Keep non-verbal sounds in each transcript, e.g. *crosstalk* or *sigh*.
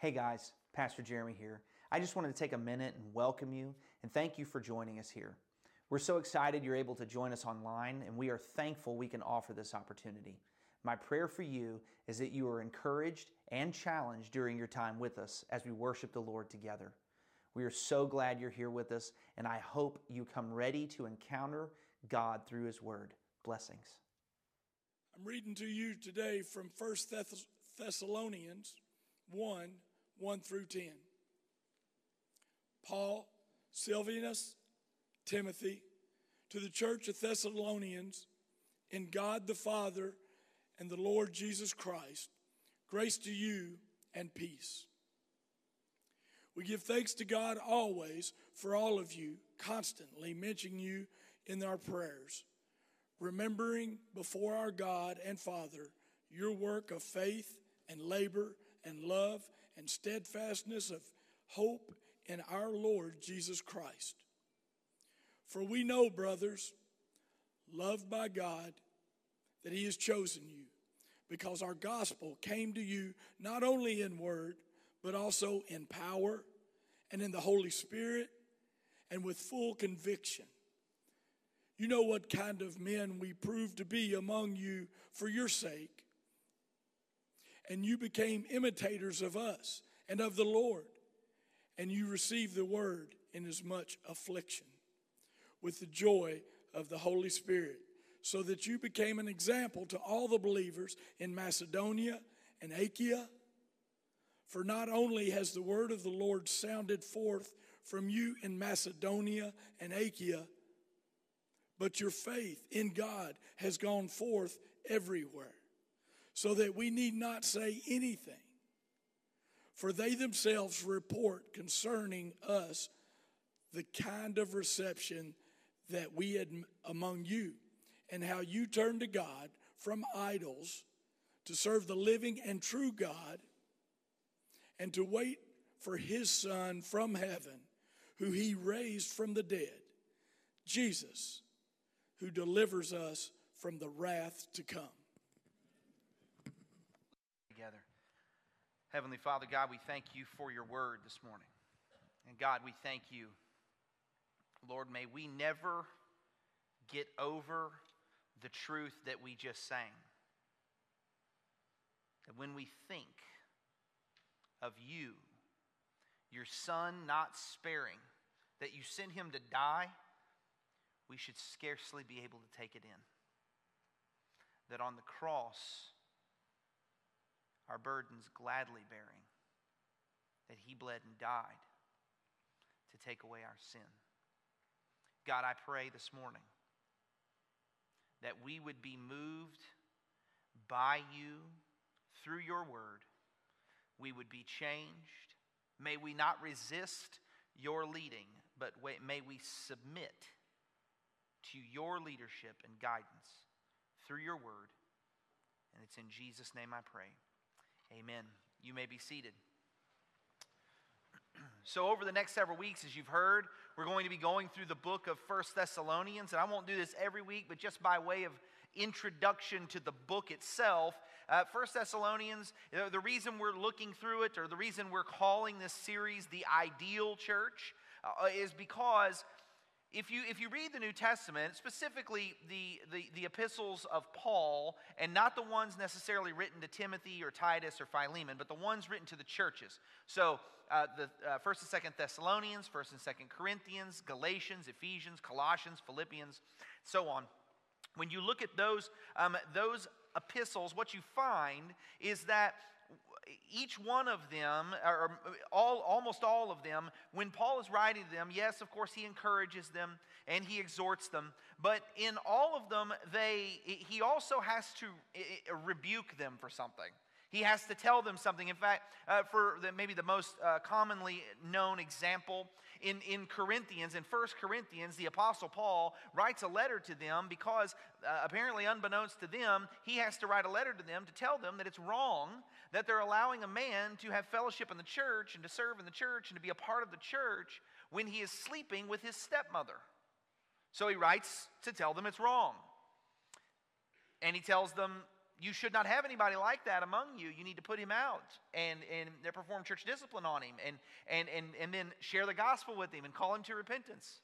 Hey guys, Pastor Jeremy here. I just wanted to take a minute and welcome you and thank you for joining us here. We're so excited you're able to join us online, and we are thankful we can offer this opportunity. My prayer for you is that you are encouraged and challenged during your time with us as we worship the Lord together. We are so glad you're here with us, and I hope you come ready to encounter God through His Word. Blessings. I'm reading to you today from 1 Thessalonians 1 1 through 10. Paul, Silvanus, Timothy, to the church of Thessalonians, in God the Father and the Lord Jesus Christ, grace to you and peace. We give thanks to God always for all of you, constantly mentioning you in our prayers, remembering before our God and Father your work of faith and labor and love and steadfastness of hope in our Lord Jesus Christ. For we know, brothers, loved by God, that He has chosen you, because our gospel came to you not only in word, but also in power and in the Holy Spirit and with full conviction. You know what kind of men we proved to be among you for your sake and you became imitators of us and of the Lord, and you received the word in as much affliction with the joy of the Holy Spirit, so that you became an example to all the believers in Macedonia and Achaia. For not only has the word of the Lord sounded forth from you in Macedonia and Achaia, but your faith in God has gone forth everywhere so that we need not say anything. For they themselves report concerning us the kind of reception that we had among you, and how you turned to God from idols to serve the living and true God, and to wait for his Son from heaven, who he raised from the dead, Jesus, who delivers us from the wrath to come. Heavenly Father, God, we thank you for your word this morning. And God, we thank you. Lord, may we never get over the truth that we just sang. That when we think of you, your Son not sparing, that you sent him to die, we should scarcely be able to take it in. That on the cross, our burdens gladly bearing, that he bled and died to take away our sin. God, I pray this morning that we would be moved by you through your word. We would be changed. May we not resist your leading, but may we submit to your leadership and guidance through your word. And it's in Jesus' name I pray. Amen. You may be seated. *clears throat* So, over the next several weeks, as you've heard, we're going to be going through the book of First Thessalonians. And I won't do this every week, but just by way of introduction to the book itself, uh, First Thessalonians, the reason we're looking through it, or the reason we're calling this series the ideal church, uh, is because if you, if you read the New Testament, specifically the, the, the, epistles of Paul, and not the ones necessarily written to Timothy or Titus or Philemon, but the ones written to the churches. So, uh, the uh, 1st and 2nd Thessalonians, 1st and 2nd Corinthians, Galatians, Ephesians, Colossians, Philippians, so on. When you look at those, um, those epistles, what you find is that each one of them, or all, almost all of them, when Paul is writing to them, yes, of course, he encourages them and he exhorts them, but in all of them, they, he also has to eh, eh, rebuke them for something. He has to tell them something. In fact, uh, for the, maybe the most uh, commonly known example in, in Corinthians, in First Corinthians, the Apostle Paul writes a letter to them because, uh, apparently, unbeknownst to them, he has to write a letter to them to tell them that it's wrong that they're allowing a man to have fellowship in the church and to serve in the church and to be a part of the church when he is sleeping with his stepmother. So he writes to tell them it's wrong. And he tells them you should not have anybody like that among you. You need to put him out and, and perform church discipline on him and, and, and, and then share the gospel with him and call him to repentance.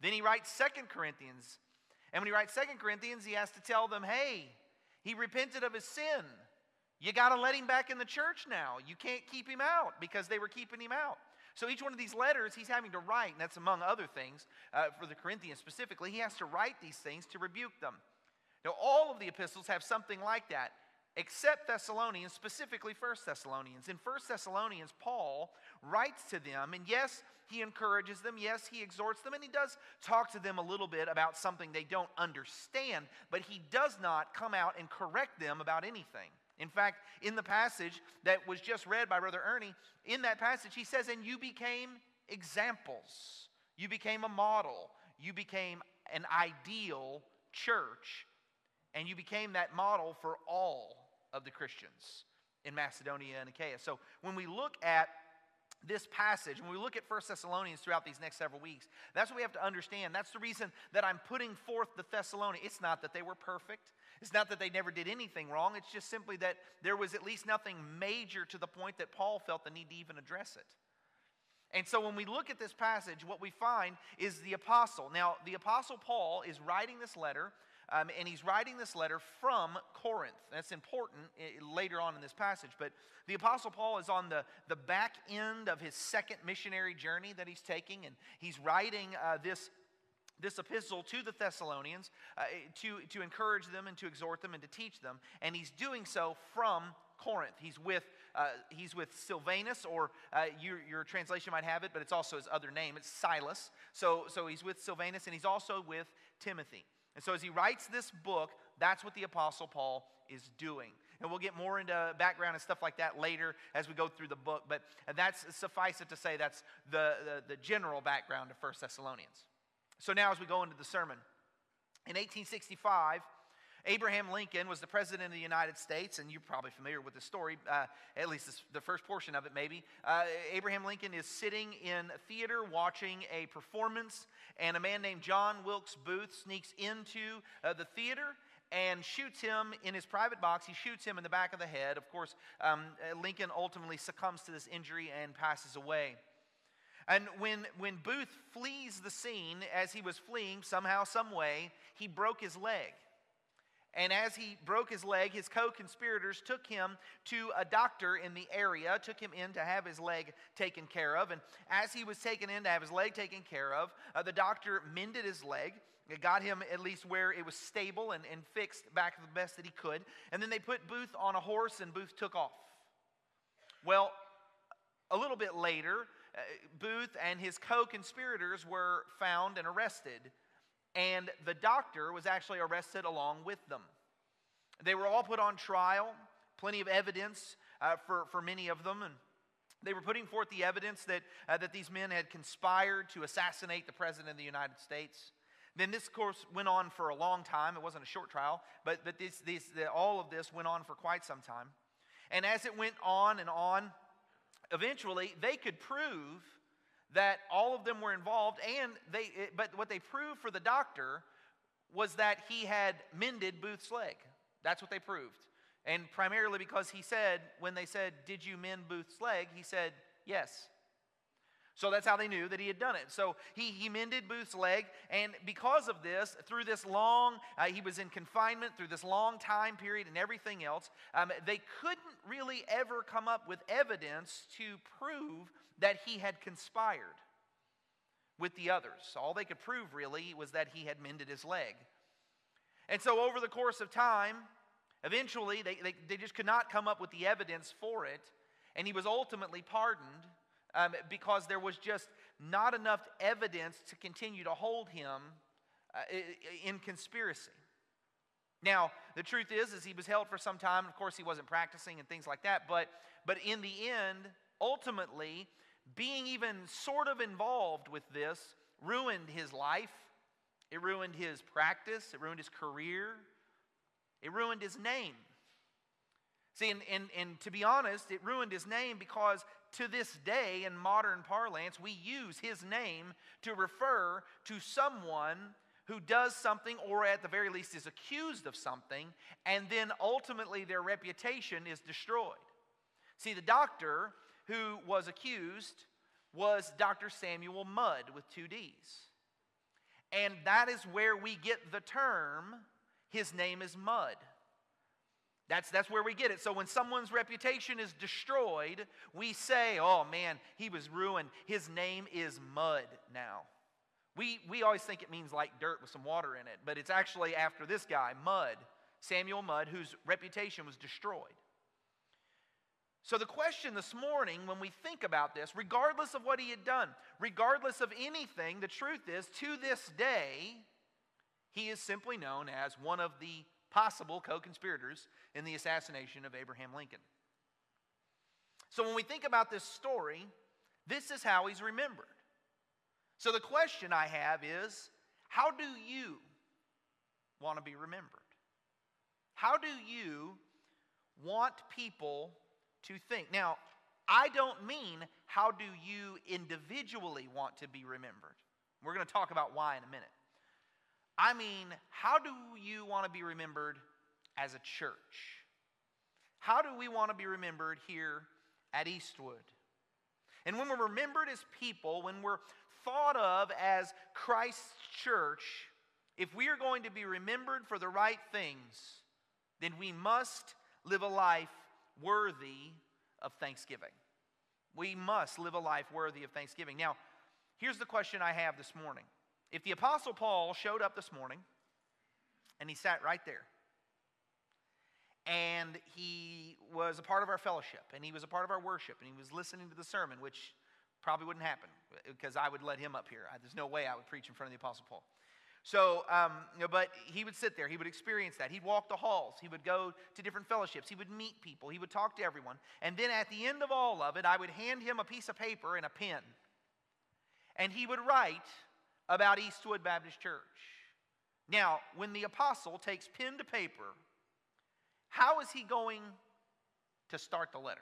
Then he writes Second Corinthians. And when he writes Second Corinthians, he has to tell them, hey, he repented of his sin. You got to let him back in the church now. You can't keep him out because they were keeping him out. So each one of these letters he's having to write, and that's among other things uh, for the Corinthians specifically, he has to write these things to rebuke them. Now, all of the epistles have something like that, except Thessalonians, specifically First Thessalonians. In First Thessalonians, Paul writes to them, and yes, he encourages them, yes, he exhorts them, and he does talk to them a little bit about something they don't understand, but he does not come out and correct them about anything. In fact, in the passage that was just read by Brother Ernie, in that passage, he says, And you became examples. You became a model. You became an ideal church and you became that model for all of the Christians in Macedonia and Achaia. So when we look at this passage, when we look at 1 Thessalonians throughout these next several weeks, that's what we have to understand. That's the reason that I'm putting forth the Thessalonians. It's not that they were perfect. It's not that they never did anything wrong. It's just simply that there was at least nothing major to the point that Paul felt the need to even address it. And so when we look at this passage, what we find is the apostle. Now, the apostle Paul is writing this letter um, and he's writing this letter from Corinth. That's important eh, later on in this passage. But the Apostle Paul is on the, the back end of his second missionary journey that he's taking, and he's writing uh, this this epistle to the Thessalonians uh, to, to encourage them and to exhort them and to teach them. And he's doing so from Corinth. He's with, uh, he's with Silvanus, or uh, your, your translation might have it, but it's also his other name. It's Silas. So, so he's with Silvanus, and he's also with Timothy. And so as he writes this book, that's what the Apostle Paul is doing. And we'll get more into background and stuff like that later as we go through the book. But that's suffice it to say that's the, the, the general background of 1 Thessalonians. So now as we go into the sermon, in 1865, Abraham Lincoln was the president of the United States, and you're probably familiar with the story, uh, at least this, the first portion of it, maybe. Uh, Abraham Lincoln is sitting in a theater watching a performance, and a man named John Wilkes Booth sneaks into uh, the theater and shoots him in his private box. He shoots him in the back of the head. Of course, um, Lincoln ultimately succumbs to this injury and passes away. And when, when Booth flees the scene, as he was fleeing, somehow, some way, he broke his leg. And as he broke his leg, his co conspirators took him to a doctor in the area, took him in to have his leg taken care of. And as he was taken in to have his leg taken care of, uh, the doctor mended his leg. It got him at least where it was stable and, and fixed back the best that he could. And then they put Booth on a horse, and Booth took off. Well, a little bit later, uh, Booth and his co conspirators were found and arrested and the doctor was actually arrested along with them. They were all put on trial, plenty of evidence uh, for, for many of them, and they were putting forth the evidence that, uh, that these men had conspired to assassinate the President of the United States. Then this course went on for a long time. It wasn't a short trial, but, but this, this, the, all of this went on for quite some time. And as it went on and on, eventually they could prove that all of them were involved, and they, but what they proved for the doctor was that he had mended Booth's leg. That's what they proved. And primarily because he said, when they said, Did you mend Booth's leg? He said, Yes. So that's how they knew that he had done it. So he, he mended Booth's leg, and because of this, through this long, uh, he was in confinement through this long time period and everything else, um, they couldn't really ever come up with evidence to prove that he had conspired with the others. All they could prove really was that he had mended his leg. And so, over the course of time, eventually they, they, they just could not come up with the evidence for it. And he was ultimately pardoned um, because there was just not enough evidence to continue to hold him uh, in conspiracy. Now, the truth is, is he was held for some time. Of course, he wasn't practicing and things like that. But, but in the end, ultimately, being even sort of involved with this ruined his life. It ruined his practice. It ruined his career. It ruined his name. See, and, and, and to be honest, it ruined his name because to this day, in modern parlance, we use his name to refer to someone who does something or at the very least is accused of something, and then ultimately their reputation is destroyed. See, the doctor who was accused was Dr. Samuel Mudd with two D's. And that is where we get the term, his name is Mud. That's, that's where we get it. So when someone's reputation is destroyed, we say, oh man, he was ruined. His name is Mud now. We, we always think it means like dirt with some water in it, but it's actually after this guy, Mud, Samuel Mudd, whose reputation was destroyed. So, the question this morning, when we think about this, regardless of what he had done, regardless of anything, the truth is, to this day, he is simply known as one of the possible co conspirators in the assassination of Abraham Lincoln. So, when we think about this story, this is how he's remembered. So, the question I have is how do you want to be remembered? How do you want people to think? Now, I don't mean how do you individually want to be remembered. We're going to talk about why in a minute. I mean, how do you want to be remembered as a church? How do we want to be remembered here at Eastwood? And when we're remembered as people, when we're thought of as Christ's church, if we are going to be remembered for the right things, then we must live a life worthy of thanksgiving. We must live a life worthy of thanksgiving. Now, here's the question I have this morning if the Apostle Paul showed up this morning and he sat right there, and he was a part of our fellowship, and he was a part of our worship, and he was listening to the sermon, which probably wouldn't happen because I would let him up here. There's no way I would preach in front of the Apostle Paul. So, um, you know, but he would sit there. He would experience that. He'd walk the halls. He would go to different fellowships. He would meet people. He would talk to everyone. And then at the end of all of it, I would hand him a piece of paper and a pen. And he would write about Eastwood Baptist Church. Now, when the apostle takes pen to paper, how is he going to start the letter?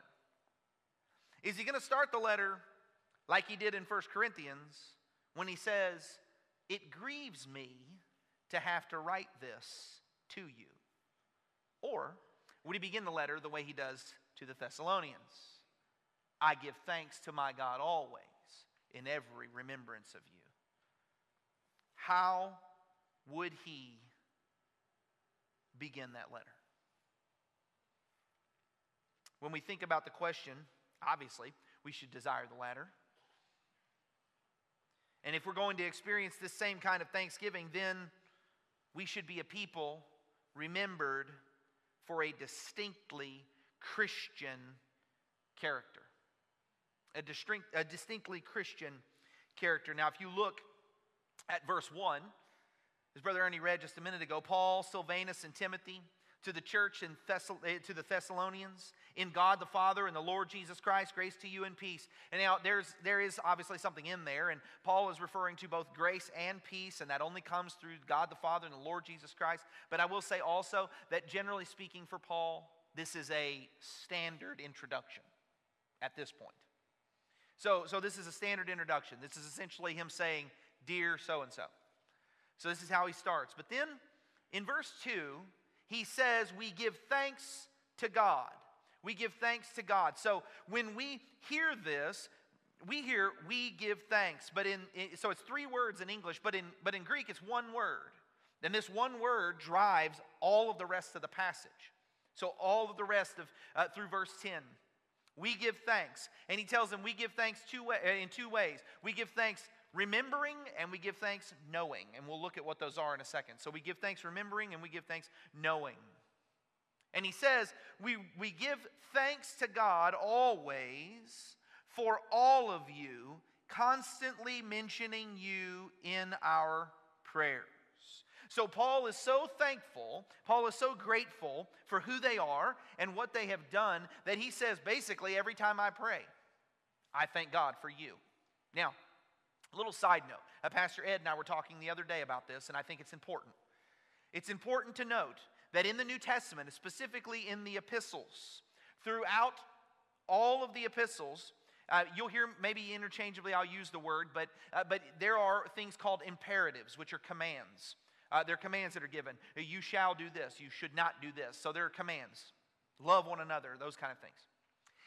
Is he going to start the letter like he did in 1 Corinthians when he says, It grieves me to have to write this to you? Or would he begin the letter the way he does to the Thessalonians? I give thanks to my God always in every remembrance of you. How would he begin that letter? When we think about the question, obviously, we should desire the latter. And if we're going to experience this same kind of thanksgiving, then we should be a people remembered for a distinctly Christian character. A, distinct, a distinctly Christian character. Now, if you look at verse 1, as Brother Ernie read just a minute ago, Paul, Silvanus, and Timothy to the church in Thessal- eh, to the Thessalonians, in God the Father and the Lord Jesus Christ, grace to you and peace. And now there's there is obviously something in there, and Paul is referring to both grace and peace, and that only comes through God the Father and the Lord Jesus Christ. But I will say also that generally speaking for Paul, this is a standard introduction at this point. So, so this is a standard introduction. This is essentially him saying, Dear so and so. So this is how he starts. But then in verse 2, he says, We give thanks to God. We give thanks to God. So when we hear this, we hear we give thanks, but in, so it's three words in English, but in but in Greek it's one word. And this one word drives all of the rest of the passage. So all of the rest of uh, through verse 10. We give thanks. And he tells them we give thanks two way, in two ways. We give thanks remembering and we give thanks knowing. And we'll look at what those are in a second. So we give thanks remembering and we give thanks knowing. And he says, we, we give thanks to God always for all of you, constantly mentioning you in our prayers. So, Paul is so thankful, Paul is so grateful for who they are and what they have done that he says basically every time I pray, I thank God for you. Now, little side note. Uh, Pastor Ed and I were talking the other day about this, and I think it's important. It's important to note that in the New Testament, specifically in the epistles, throughout all of the epistles, Uh, you'll hear maybe interchangeably, I'll use the word, but, uh, but there are things called imperatives, which are commands. Uh, they're commands that are given. You shall do this, you should not do this. So there are commands. Love one another, those kind of things.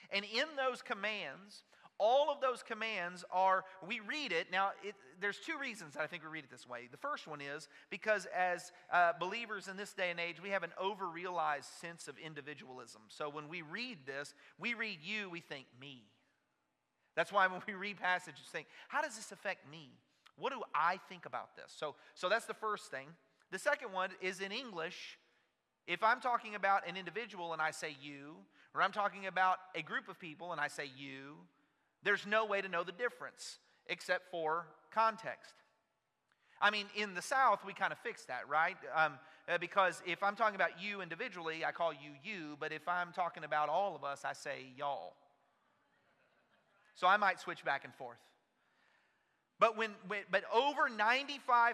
And in those commands, all of those commands are, we read it. Now, it, there's two reasons that I think we read it this way. The first one is because as uh, believers in this day and age, we have an over-realized sense of individualism. So when we read this, we read you, we think me. That's why when we read passages, think, how does this affect me? What do I think about this? So, so that's the first thing. The second one is in English. If I'm talking about an individual and I say you, or I'm talking about a group of people and I say you, there's no way to know the difference except for context. I mean, in the South, we kind of fix that, right? Um, uh, because if I'm talking about you individually, I call you you, but if I'm talking about all of us, I say y'all. So I might switch back and forth. But, when, when, but over 95%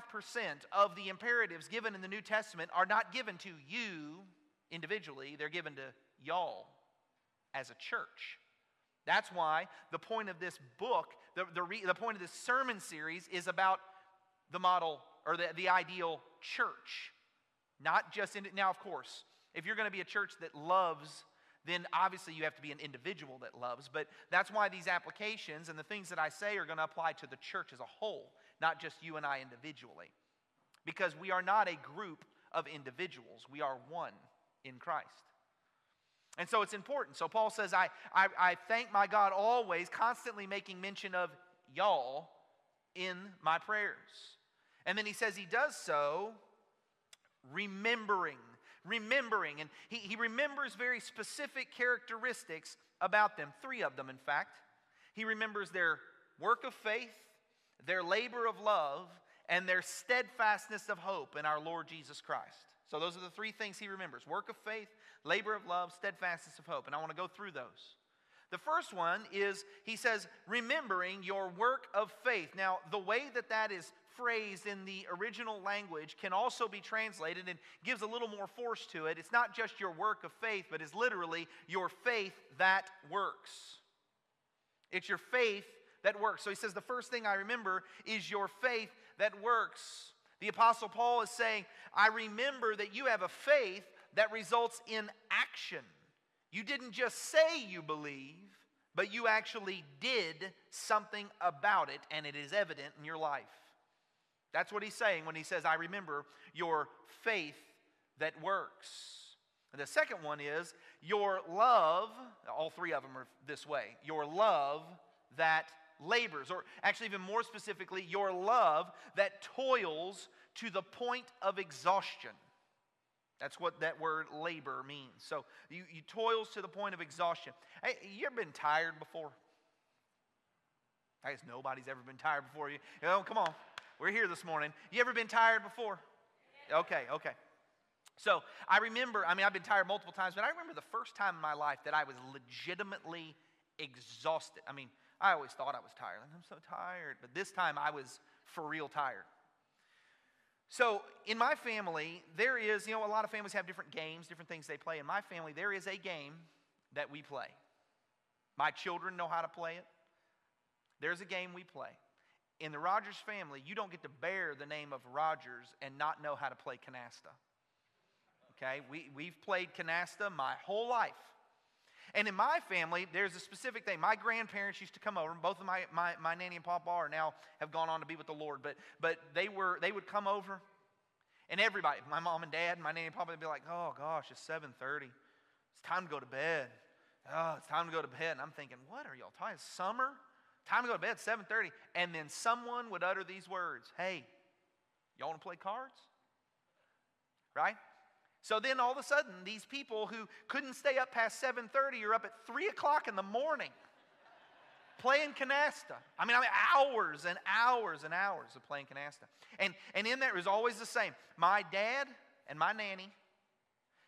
of the imperatives given in the New Testament are not given to you individually, they're given to y'all as a church. That's why the point of this book, the, the, re, the point of this sermon series is about the model or the, the ideal church. Not just in, it. now, of course, if you're going to be a church that loves, then obviously you have to be an individual that loves. But that's why these applications and the things that I say are going to apply to the church as a whole, not just you and I individually. Because we are not a group of individuals, we are one in Christ. And so it's important. So Paul says, I, I, I thank my God always, constantly making mention of y'all in my prayers. And then he says he does so remembering. Remembering. And he, he remembers very specific characteristics about them, three of them, in fact. He remembers their work of faith, their labor of love, and their steadfastness of hope in our Lord Jesus Christ. So those are the three things he remembers work of faith, labor of love, steadfastness of hope. And I want to go through those. The first one is he says, remembering your work of faith. Now, the way that that is phrased in the original language can also be translated and gives a little more force to it. It's not just your work of faith, but it's literally your faith that works. It's your faith that works. So he says, the first thing I remember is your faith that works. The Apostle Paul is saying, I remember that you have a faith that results in action. You didn't just say you believe, but you actually did something about it, and it is evident in your life. That's what he's saying when he says, I remember your faith that works. And the second one is your love, all three of them are this way your love that labors, or actually, even more specifically, your love that toils to the point of exhaustion. That's what that word labor means. So you, you toils to the point of exhaustion. Hey, you ever been tired before? I guess nobody's ever been tired before. You, know, come on. We're here this morning. You ever been tired before? Okay, okay. So I remember, I mean, I've been tired multiple times, but I remember the first time in my life that I was legitimately exhausted. I mean, I always thought I was tired. I'm so tired. But this time I was for real tired. So, in my family, there is, you know, a lot of families have different games, different things they play. In my family, there is a game that we play. My children know how to play it. There's a game we play. In the Rogers family, you don't get to bear the name of Rogers and not know how to play canasta. Okay? We, we've played canasta my whole life. And in my family, there's a specific thing. My grandparents used to come over, and both of my, my, my nanny and papa are now have gone on to be with the Lord, but, but they, were, they would come over, and everybody, my mom and dad, and my nanny and papa, would be like, oh gosh, it's 7.30. It's time to go to bed. Oh, it's time to go to bed. And I'm thinking, what are y'all talking? Summer? Time to go to bed, 7.30. And then someone would utter these words, hey, y'all want to play cards? Right? So then all of a sudden, these people who couldn't stay up past 7:30 are up at 3 o'clock in the morning *laughs* playing canasta. I mean, I mean, hours and hours and hours of playing canasta. And, and in there it was always the same. My dad and my nanny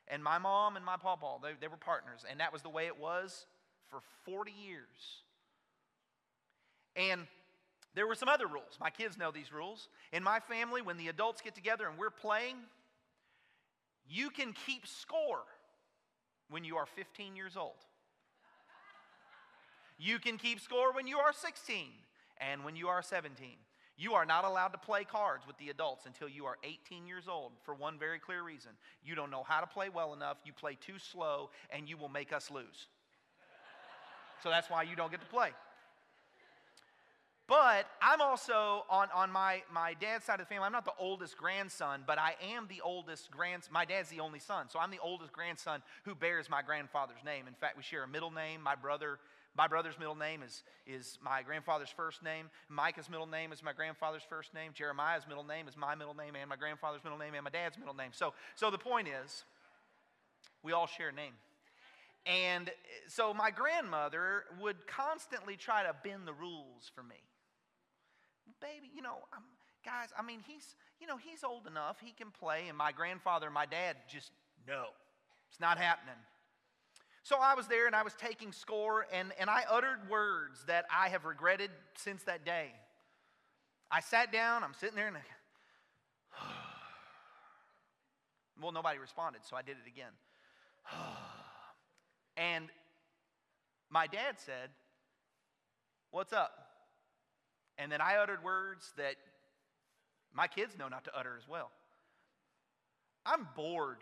and my mom and my papa, they, they were partners. And that was the way it was for 40 years. And there were some other rules. My kids know these rules. In my family, when the adults get together and we're playing, you can keep score when you are 15 years old. You can keep score when you are 16 and when you are 17. You are not allowed to play cards with the adults until you are 18 years old for one very clear reason. You don't know how to play well enough, you play too slow, and you will make us lose. so that's why you don't get to play. But I'm also on, on my, my dad's side of the family, I'm not the oldest grandson, but I am the oldest grandson. My dad's the only son, so I'm the oldest grandson who bears my grandfather's name. In fact, we share a middle name. My brother, my brother's middle name is, is my grandfather's first name. Micah's middle name is my grandfather's first name. Jeremiah's middle name is my middle name and my grandfather's middle name and my dad's middle name. So, so the point is, we all share a name. And eh, so my grandmother would constantly try to bend the rules for me baby, you know, I'm, guys, I mean, he's, you know, he's old enough, he can play. And my grandfather and my dad just, no, it's not happening. So I was there and I was taking score, and, and I uttered words that I have regretted since that day. I sat down, I'm sitting there, and I, *sighs* well, nobody responded, so I did it again. *sighs* and my dad said, What's up? And then I uttered words that my kids know not to utter as well. I'm bored.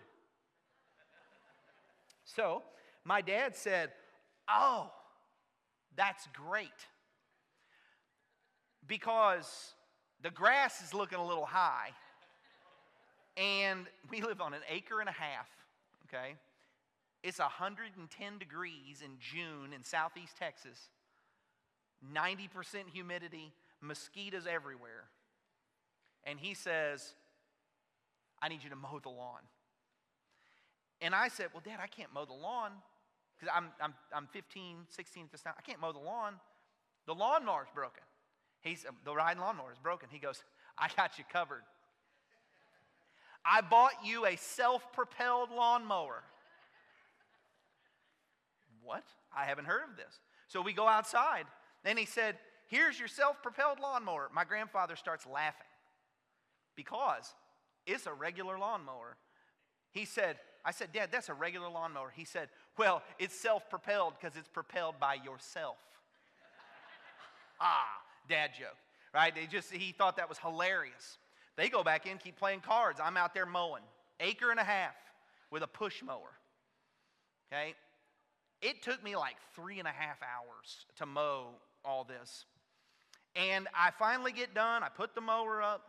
So my dad said, Oh, that's great. Because the grass is looking a little high. And we live on an acre and a half, okay? It's 110 degrees in June in southeast Texas, 90% humidity, mosquitoes everywhere. And he says, I need you to mow the lawn. And I said, Well, Dad, I can't mow the lawn because I'm, I'm, I'm 15, 16 at this time. I can't mow the lawn. The lawnmower's broken. He's, the riding lawnmower is broken. He goes, I got you covered. I bought you a self propelled lawnmower. What? I haven't heard of this. So we go outside. Then he said, Here's your self propelled lawnmower. My grandfather starts laughing because it's a regular lawnmower. He said, I said, Dad, that's a regular lawnmower. He said, Well, it's self propelled because it's propelled by yourself. *laughs* ah, dad joke, right? They just, he thought that was hilarious. They go back in, keep playing cards. I'm out there mowing, acre and a half with a push mower. Okay? It took me like three and a half hours to mow all this. And I finally get done. I put the mower up.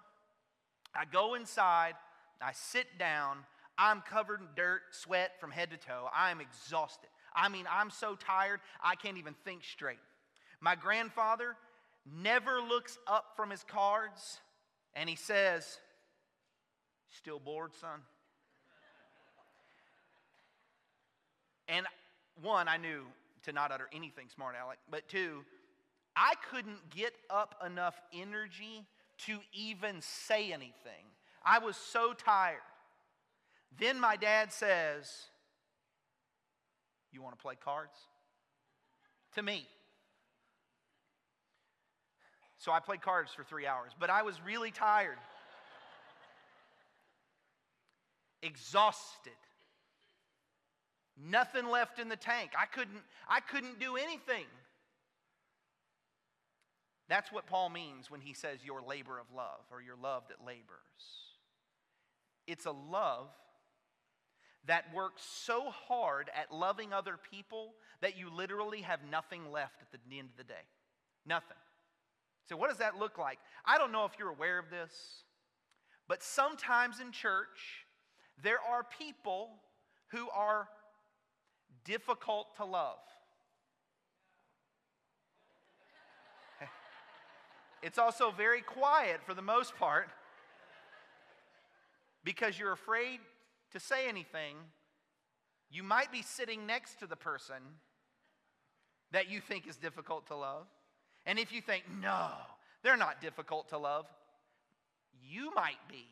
I go inside. I sit down. I'm covered in dirt, sweat from head to toe. I am exhausted. I mean, I'm so tired, I can't even think straight. My grandfather never looks up from his cards and he says, Still bored, son? And one, I knew to not utter anything smart aleck, but two, I couldn't get up enough energy to even say anything. I was so tired. Then my dad says, You want to play cards? To me. So I played cards for three hours, but I was really tired, exhausted, nothing left in the tank. I couldn't, I couldn't do anything. That's what Paul means when he says your labor of love or your love that labors. It's a love that works so hard at loving other people that you literally have nothing left at the end of the day. Nothing. So, what does that look like? I don't know if you're aware of this, but sometimes in church, there are people who are difficult to love. It's also very quiet for the most part because you're afraid to say anything. You might be sitting next to the person that you think is difficult to love. And if you think, no, they're not difficult to love, you might be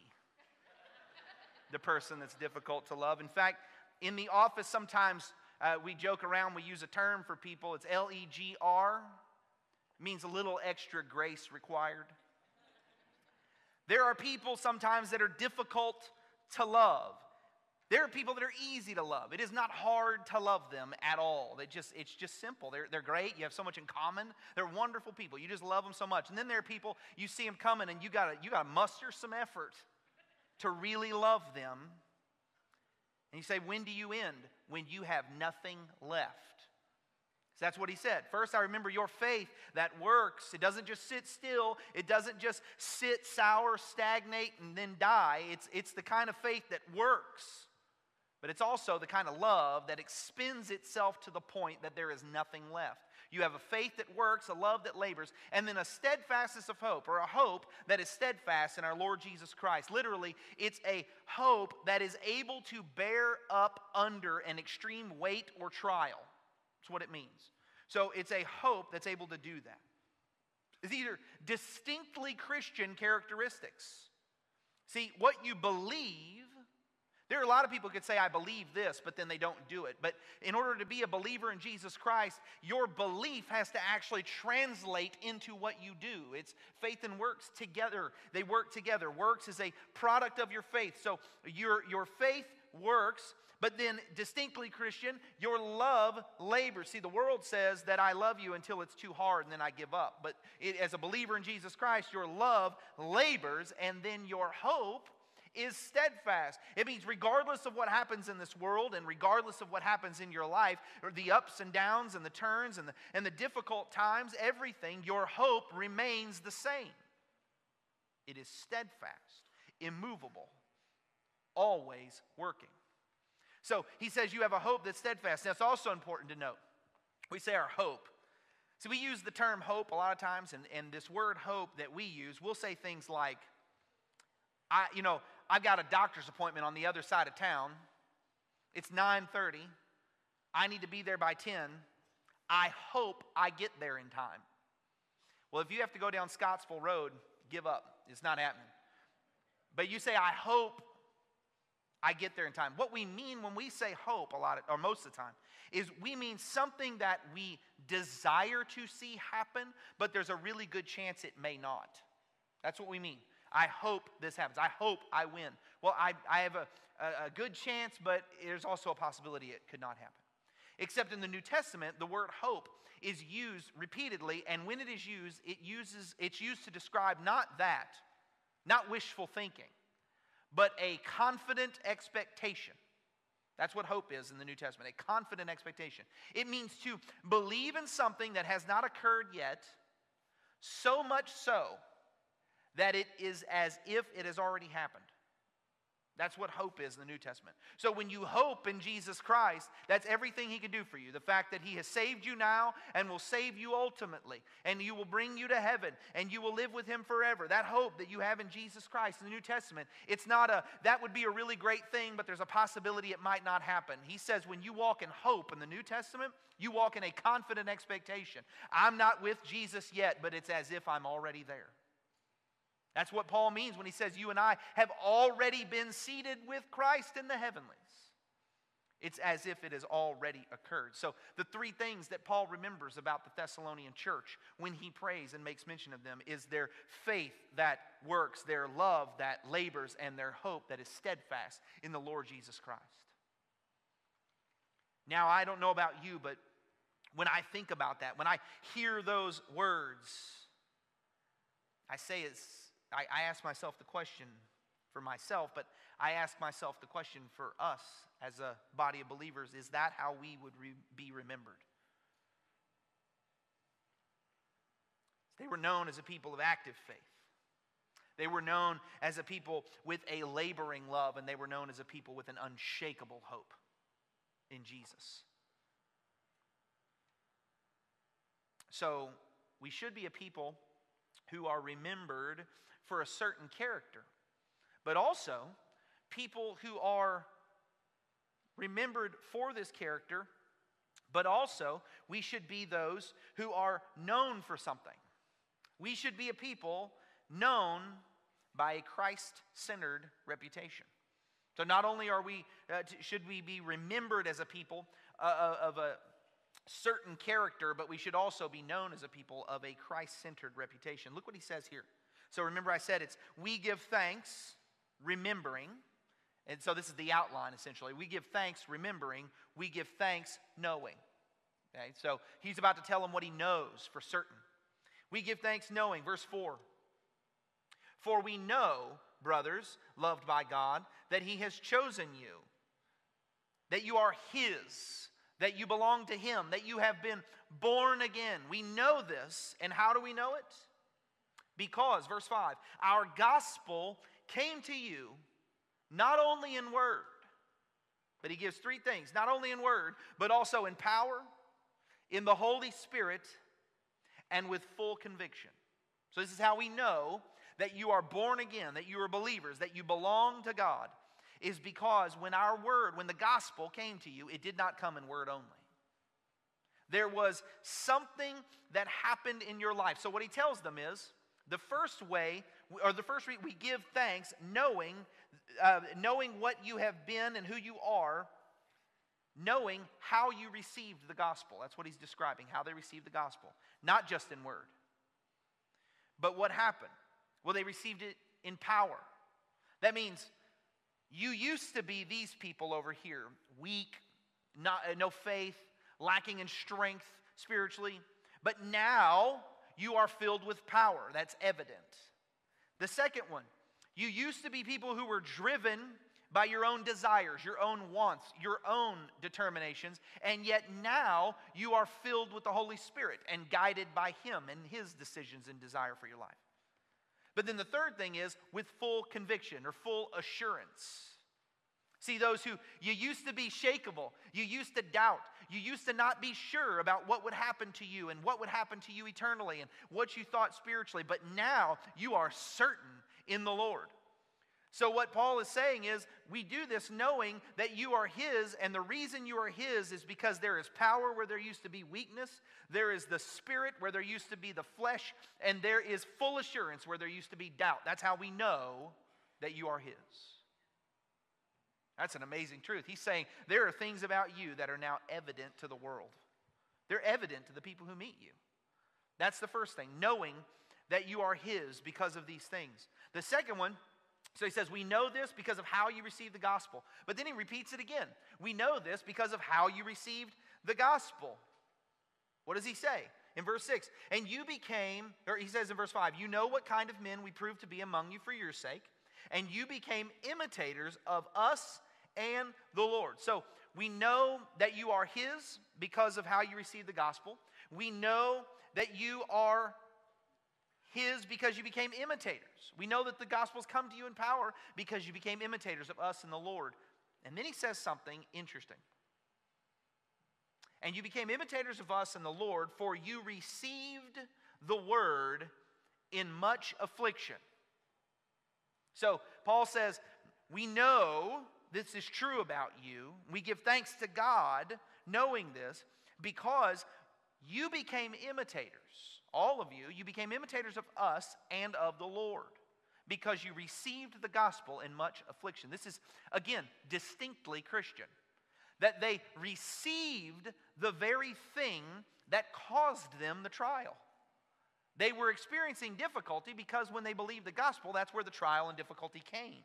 the person that's difficult to love. In fact, in the office, sometimes uh, we joke around, we use a term for people. It's L E G R, means a little extra grace required. There are people sometimes that are difficult to love. There are people that are easy to love. It is not hard to love them at all. They just, it's just simple. They're, they're great. You have so much in common. They're wonderful people. You just love them so much. And then there are people, you see them coming and you got you got to muster some effort to really love them. And you say, when do you end? When you have nothing left. So that's what he said. First, I remember your faith that works. It doesn't just sit still, it doesn't just sit sour, stagnate, and then die. It's, it's the kind of faith that works. But it's also the kind of love that expends itself to the point that there is nothing left. You have a faith that works, a love that labors, and then a steadfastness of hope, or a hope that is steadfast in our Lord Jesus Christ. Literally, it's a hope that is able to bear up under an extreme weight or trial. That's what it means. So it's a hope that's able to do that. These are distinctly Christian characteristics. See, what you believe there are a lot of people who could say, I believe this, but then they don't do it. But in order to be a believer in Jesus Christ, your belief has to actually translate into what you do. It's faith and works together. They work together. Works is a product of your faith. So your, your faith works, but then distinctly Christian, your love labors. See, the world says that I love you until it's too hard and then I give up. But it, as a believer in Jesus Christ, your love labors, and then your hope is steadfast. It means, regardless of what happens in this world and regardless of what happens in your life, or the ups and downs and the turns and the, and the difficult times, everything, your hope remains the same. It is steadfast, immovable, always working. So he says you have a hope that's steadfast. That's also important to note. We say our hope. See, we use the term hope a lot of times, and, and this word hope that we use, we'll say things like, I, you know, I've got a doctor's appointment on the other side of town. It's 9:30. I need to be there by 10. I hope I get there in time. Well, if you have to go down Scottsville Road, give up. It's not happening. But you say, I hope I get there in time. What we mean when we say hope a lot of, or most of the time is we mean something that we desire to see happen, but there's a really good chance it may not. That's what we mean. I hope this happens. I hope I win. Well, I, I have a, a, a good chance, but there's also a possibility it could not happen. Except in the New Testament, the word hope is used repeatedly, and when it is used, it uses, it's used to describe not that, not wishful thinking, but a confident expectation. That's what hope is in the New Testament a confident expectation. It means to believe in something that has not occurred yet, so much so that it is as if it has already happened. That's what hope is in the New Testament. So when you hope in Jesus Christ, that's everything He can do for you. The fact that He has saved you now and will save you ultimately, and you will bring you to heaven, and you will live with Him forever. That hope that you have in Jesus Christ in the New Testament, it's not a, that would be a really great thing, but there's a possibility it might not happen. He says when you walk in hope in the New Testament, you walk in a confident expectation. I'm not with Jesus yet, but it's as if I'm already there. That's what Paul means when he says, You and I have already been seated with Christ in the heavenlies. It's as if it has already occurred. So, the three things that Paul remembers about the Thessalonian church when he prays and makes mention of them is their faith that works, their love that labors, and their hope that is steadfast in the Lord Jesus Christ. Now, I don't know about you, but when I think about that, when I hear those words, I say it's I, I ask myself the question for myself, but I ask myself the question for us as a body of believers is that how we would re- be remembered? They were known as a people of active faith. They were known as a people with a laboring love, and they were known as a people with an unshakable hope in Jesus. So, we should be a people who are remembered for a certain character, but also people who are remembered for this character, but also we should be those who are known for something. We should be a people known by a Christ centered reputation. So not only are we, uh, should we be remembered as a people uh, uh of a certain character, but we should also be known as a people of a Christ centered reputation. Look what he says here. So remember, I said it's we give thanks, remembering, And so this is the outline essentially. We give thanks remembering, we give thanks knowing. Okay, so he's about to tell him what he knows for certain. We give thanks knowing, verse 4. For we know, brothers, loved by God, that he has chosen you, that you are his, that you belong to him, that you have been born again. We know this, and how do we know it? Because, verse 5, our gospel came to you not only in word, but he gives three things not only in word, but also in power, in the Holy Spirit, and with full conviction. So, this is how we know that you are born again, that you are believers, that you belong to God, is because when our word, when the gospel came to you, it did not come in word only. There was something that happened in your life. So, what he tells them is the first way, or the first week, we give thanks knowing, uh, knowing what you have been and who you are, knowing how you received the gospel. That's what he's describing, how they received the gospel, not just in word. But what happened? Well, they received it in power. That means you used to be these people over here, weak, not, uh, no faith, lacking in strength spiritually. But now you are filled with power. That's evident. The second one, you used to be people who were driven by your own desires, your own wants, your own determinations, and yet now you are filled with the Holy Spirit and guided by Him and His decisions and desire for your life. But then the third thing is with full conviction or full assurance. See, those who you used to be shakable, you used to doubt, you used to not be sure about what would happen to you and what would happen to you eternally and what you thought spiritually, but now you are certain in the Lord. So, what Paul is saying is, we do this knowing that you are His, and the reason you are His is because there is power where there used to be weakness, there is the Spirit where there used to be the flesh, and there is full assurance where there used to be doubt. That's how we know that you are His. That's an amazing truth. He's saying there are things about you that are now evident to the world, they're evident to the people who meet you. That's the first thing, knowing that you are His because of these things. The second one, so he says, We know this because of how you received the gospel. But then he repeats it again. We know this because of how you received the gospel. What does he say? In verse 6, and you became, or he says in verse 5, you know what kind of men we proved to be among you for your sake, and you became imitators of us and the Lord. So we know that you are his because of how you received the gospel. We know that you are his because you became imitators. We know that the gospel's come to you in power because you became imitators of us and the Lord. And then he says something interesting. And you became imitators of us and the Lord, for you received the word in much affliction. So Paul says, We know this is true about you. We give thanks to God knowing this because you became imitators all of you, you became imitators of us and of the Lord because you received the gospel in much affliction. This is, again, distinctly Christian. That they received the very thing that caused them the trial. They were experiencing difficulty because when they believed the gospel, that's where the trial and difficulty came.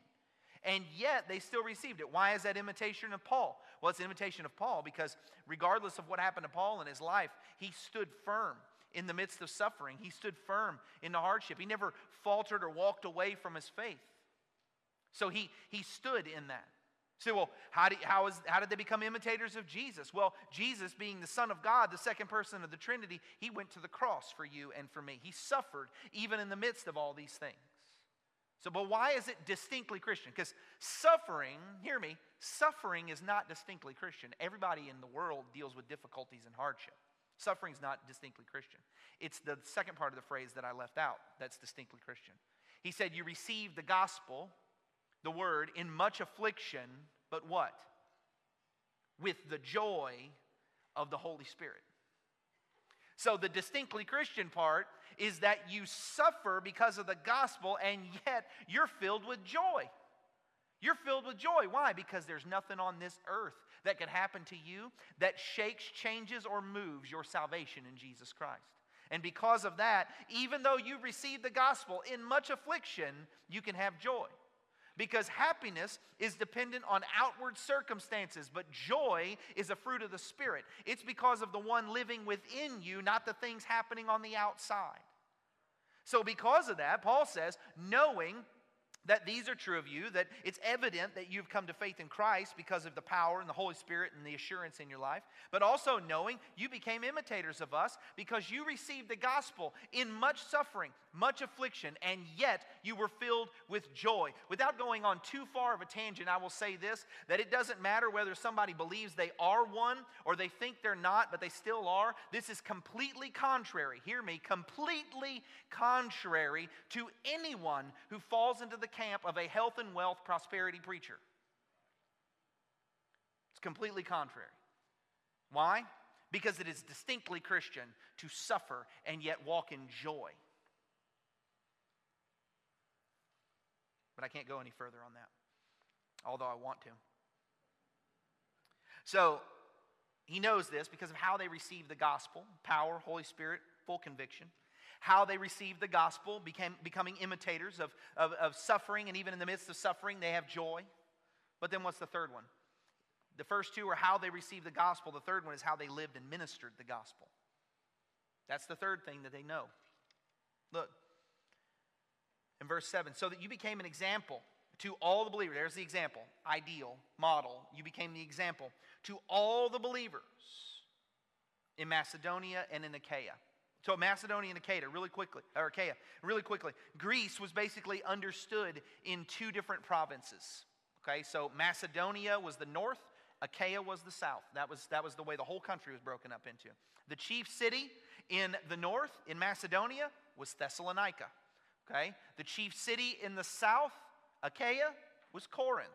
And yet they still received it. Why is that imitation of Paul? Well, it's an imitation of Paul because regardless of what happened to Paul in his life, he stood firm in the midst of suffering. He stood firm in the hardship. He never faltered or walked away from his faith. So he, he stood in that. So, well, how did, how, is, how did they become imitators of Jesus? Well, Jesus, being the Son of God, the second person of the Trinity, he went to the cross for you and for me. He suffered even in the midst of all these things. So, but why is it distinctly Christian? Because suffering, hear me, suffering is not distinctly Christian. Everybody in the world deals with difficulties and hardship. Suffering's not distinctly Christian. It's the second part of the phrase that I left out that's distinctly Christian. He said, You received the gospel, the word, in much affliction, but what? With the joy of the Holy Spirit. So the distinctly Christian part is that you suffer because of the gospel and yet you're filled with joy. You're filled with joy. Why? Because there's nothing on this earth that can happen to you that shakes, changes, or moves your salvation in Jesus Christ. And because of that, even though you receive the gospel in much affliction, you can have joy. Because happiness is dependent on outward circumstances, but joy is a fruit of the Spirit. It's because of the one living within you, not the things happening on the outside. So, because of that, Paul says, knowing that these are true of you, that it's evident that you've come to faith in Christ because of the power and the Holy Spirit and the assurance in your life, but also knowing you became imitators of us because you received the gospel in much suffering, much affliction, and yet you were filled with joy. Without going on too far of a tangent, I will say this that it doesn't matter whether somebody believes they are one or they think they're not, but they still are. This is completely contrary, hear me, completely contrary to anyone who falls into the camp of a health and wealth prosperity preacher. It's completely contrary. Why? Because it is distinctly Christian to suffer and yet walk in joy. But I can't go any further on that, although I want to. So, he knows this because of how they receive the gospel power, Holy Spirit, full conviction how they received the gospel, became, becoming imitators of, of, of suffering, and even in the midst of suffering, they have joy. But then what's the third one? The first two are how they received the gospel. The third one is how they lived and ministered the gospel. That's the third thing that they know. Look, in verse 7 so that you became an example to all the believers. There's the example, ideal, model. You became the example to all the believers in Macedonia and in Achaia. So Macedonia and Achaia, really quickly, or Achaia, really quickly. Greece was basically understood in two different provinces. Okay, so Macedonia was the north, Achaia was the south. That was, that was the way the whole country was broken up into. The chief city in the north, in Macedonia, was Thessalonica. Okay, the chief city in the south, Achaia, was Corinth.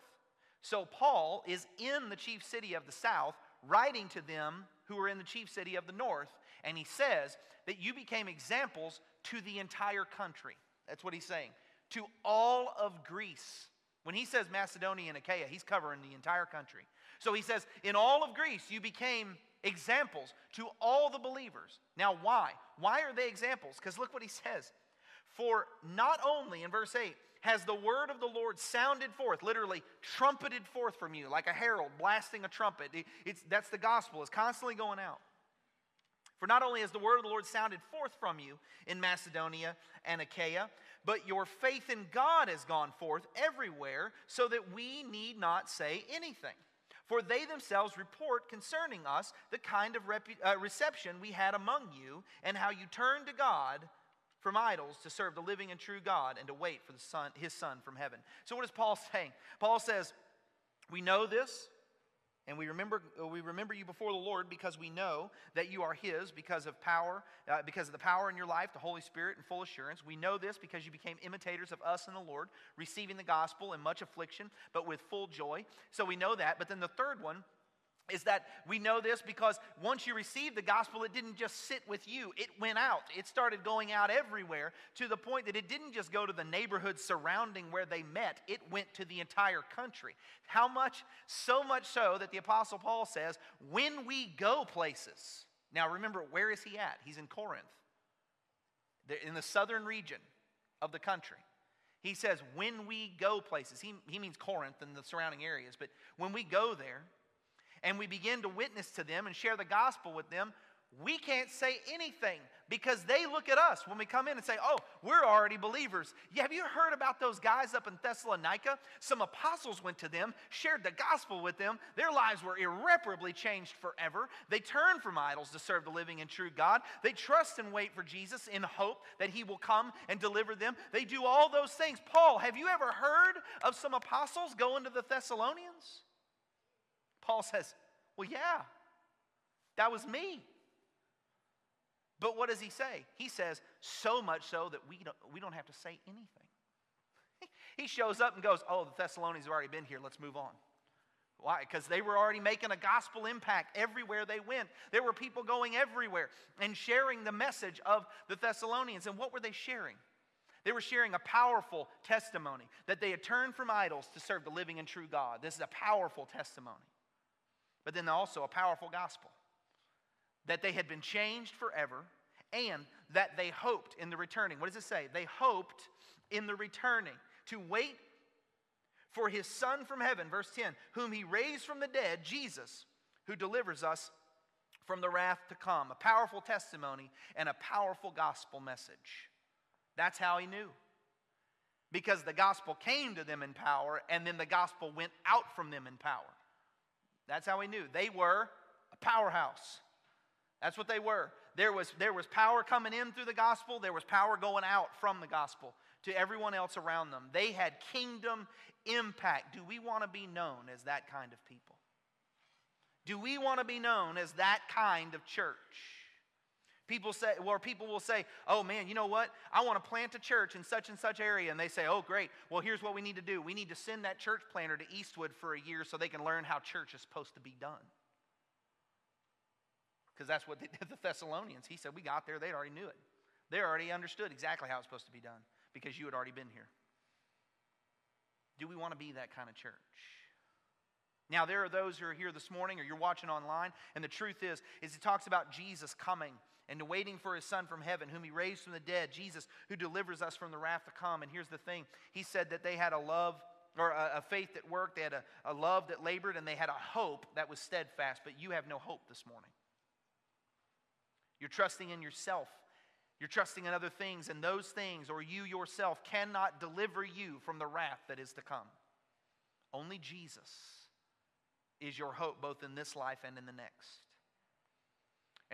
So Paul is in the chief city of the south, writing to them who are in the chief city of the north, and he says that you became examples to the entire country. That's what he's saying. To all of Greece. When he says Macedonia and Achaia, he's covering the entire country. So he says, in all of Greece, you became examples to all the believers. Now, why? Why are they examples? Because look what he says. For not only, in verse 8, has the word of the Lord sounded forth, literally trumpeted forth from you, like a herald blasting a trumpet. It's, that's the gospel, it's constantly going out. For not only has the word of the Lord sounded forth from you in Macedonia and Achaia, but your faith in God has gone forth everywhere, so that we need not say anything. For they themselves report concerning us the kind of uh, reception we had among you, and how you turned to God from idols to serve the living and true God, and to wait for the son, his Son from heaven. So, what is Paul saying? Paul says, We know this and we remember, uh, we remember you before the Lord because we know that you are His because of power, uh, because of the power in your life, the Holy Spirit, and full assurance. We know this because you became imitators of us and the Lord, receiving the gospel in much affliction, but with full joy. So we know that. But then the third one is that we know this because once you received the gospel, it didn't just sit with you, it went out. It started going out everywhere to the point that it didn't just go to the neighborhood surrounding where they met, it went to the entire country. How much? So much so that the Apostle Paul says, when we go places. Now remember, where is he at? He's in Corinth, in the southern region of the country. He says, when we go places, he, he means Corinth and the surrounding areas, but when we go there, and we begin to witness to them and share the gospel with them, we can't say anything because they look at us when we come in and say, Oh, we're already believers. Yeah, have you heard about those guys up in Thessalonica? Some apostles went to them, shared the gospel with them. Their lives were irreparably changed forever. They turned from idols to serve the living and true God. They trust and wait for Jesus in hope that he will come and deliver them. They do all those things. Paul, have you ever heard of some apostles going to the Thessalonians? Paul says, Well, yeah, that was me. But what does he say? He says, so much so that we don't, we don't have to say anything. *laughs* he shows up and goes, Oh, the Thessalonians have already been here. Let's move on. Why? Because they were already making a gospel impact everywhere they went. There were people going everywhere and sharing the message of the Thessalonians. And what were they sharing? They were sharing a powerful testimony that they had turned from idols to serve the living and true God. This is a powerful testimony but then also a powerful gospel that they had been changed forever and that they hoped in the returning. What does it say? They hoped in the returning to wait for his Son from heaven, verse 10, whom he raised from the dead, Jesus, who delivers us from the wrath to come. A powerful testimony and a powerful gospel message. That's how he knew. Because the gospel came to them in power, and then the gospel went out from them in power. That's how he knew. They were a powerhouse. That's what they were. There was, there was power coming in through the gospel, there was power going out from the gospel to everyone else around them. They had kingdom impact. Do we want to be known as that kind of people? Do we want to be known as that kind of church? People say, or people will say, oh man, you know what? I want to plant a church in such and such area. And they say, oh great, well here's what we need to do. We need to send that church planter to Eastwood for a year so they can learn how church is supposed to be done. Because that's what they did the Thessalonians. He said, we got there, they already knew it. They already understood exactly how it's supposed to be done because you had already been here. Do we want to be that kind of church? Now, there are those who are here this morning or you're watching online, and the truth is, is it talks about Jesus coming and waiting for his son from heaven, whom he raised from the dead, Jesus, who delivers us from the wrath to come. And here's the thing he said that they had a love or a, a faith that worked, they had a, a love that labored, and they had a hope that was steadfast, but you have no hope this morning. You're trusting in yourself you're trusting in other things, and those things, or you yourself, cannot deliver you from the wrath that is to come. Only Jesus is your hope, both in this life and in the next.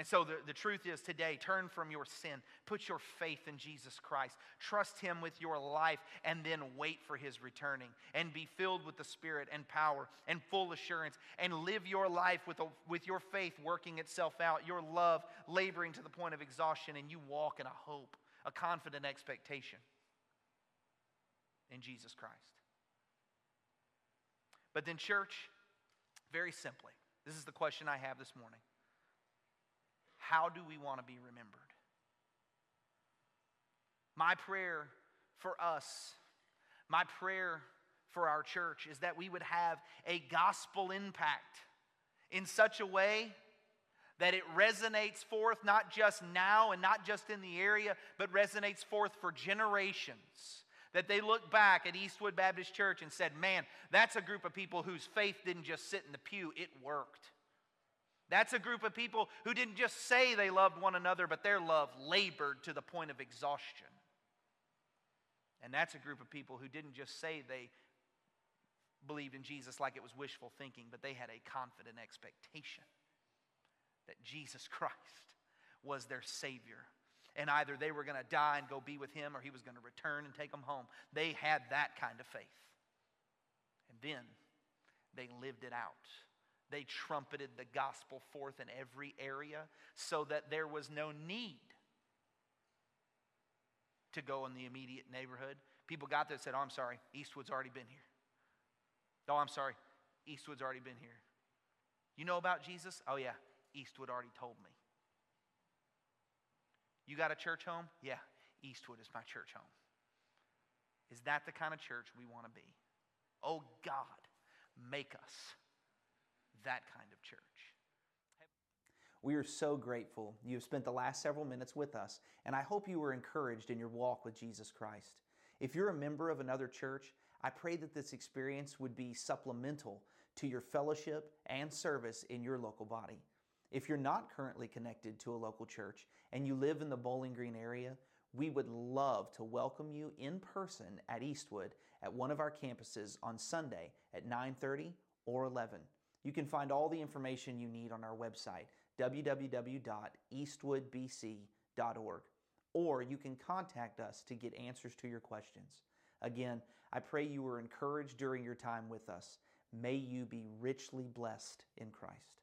And so the, the truth is today, turn from your sin, put your faith in Jesus Christ, trust Him with your life, and then wait for His returning. And be filled with the Spirit and power and full assurance, and live your life with, a, with your faith working itself out, your love laboring to the point of exhaustion, and you walk in a hope, a confident expectation in Jesus Christ. But then, church, very simply, this is the question I have this morning how do we want to be remembered? My prayer for us, my prayer for our church is that we would have a gospel impact in such a way that it resonates forth not just now and not just in the area, but resonates forth for generations. That they look back at Eastwood Baptist Church and said, man, that's a group of people whose faith didn't just sit in the pew, it worked. That's a group of people who didn't just say they loved one another, but their love labored to the point of exhaustion. And that's a group of people who didn't just say they believed in Jesus like it was wishful thinking, but they had a confident expectation that Jesus *laughs* Christ was their Savior. And either they were going to die and go be with Him or He was going to return and take them home. They had that kind of faith. And then they lived it out. They trumpeted the gospel forth in every area so that there was no need to go in the immediate neighborhood. People got there and said, Oh, I'm sorry, Eastwood's already been here. Oh, I'm sorry, Eastwood's already been here. You know about Jesus? Oh, yeah, Eastwood already told me. You got a church home? Yeah, Eastwood is my church home. Is that the kind of church we want to be? Oh, God, make us that kind of church. We are so grateful you have spent the last several minutes with us, and I hope you were encouraged in your walk with Jesus Christ. If you're a member of another church, I pray that this experience would be supplemental to your fellowship and service in your local body. If you're not currently connected to a local church and you live in the Bowling Green area, we would love to welcome you in person at Eastwood at one of our campuses on Sunday at 9:30 or 11. You can find all the information you need on our website, www.eastwoodbc.org, or you can contact us to get answers to your questions. Again, I pray you were encouraged during your time with us. May you be richly blessed in Christ.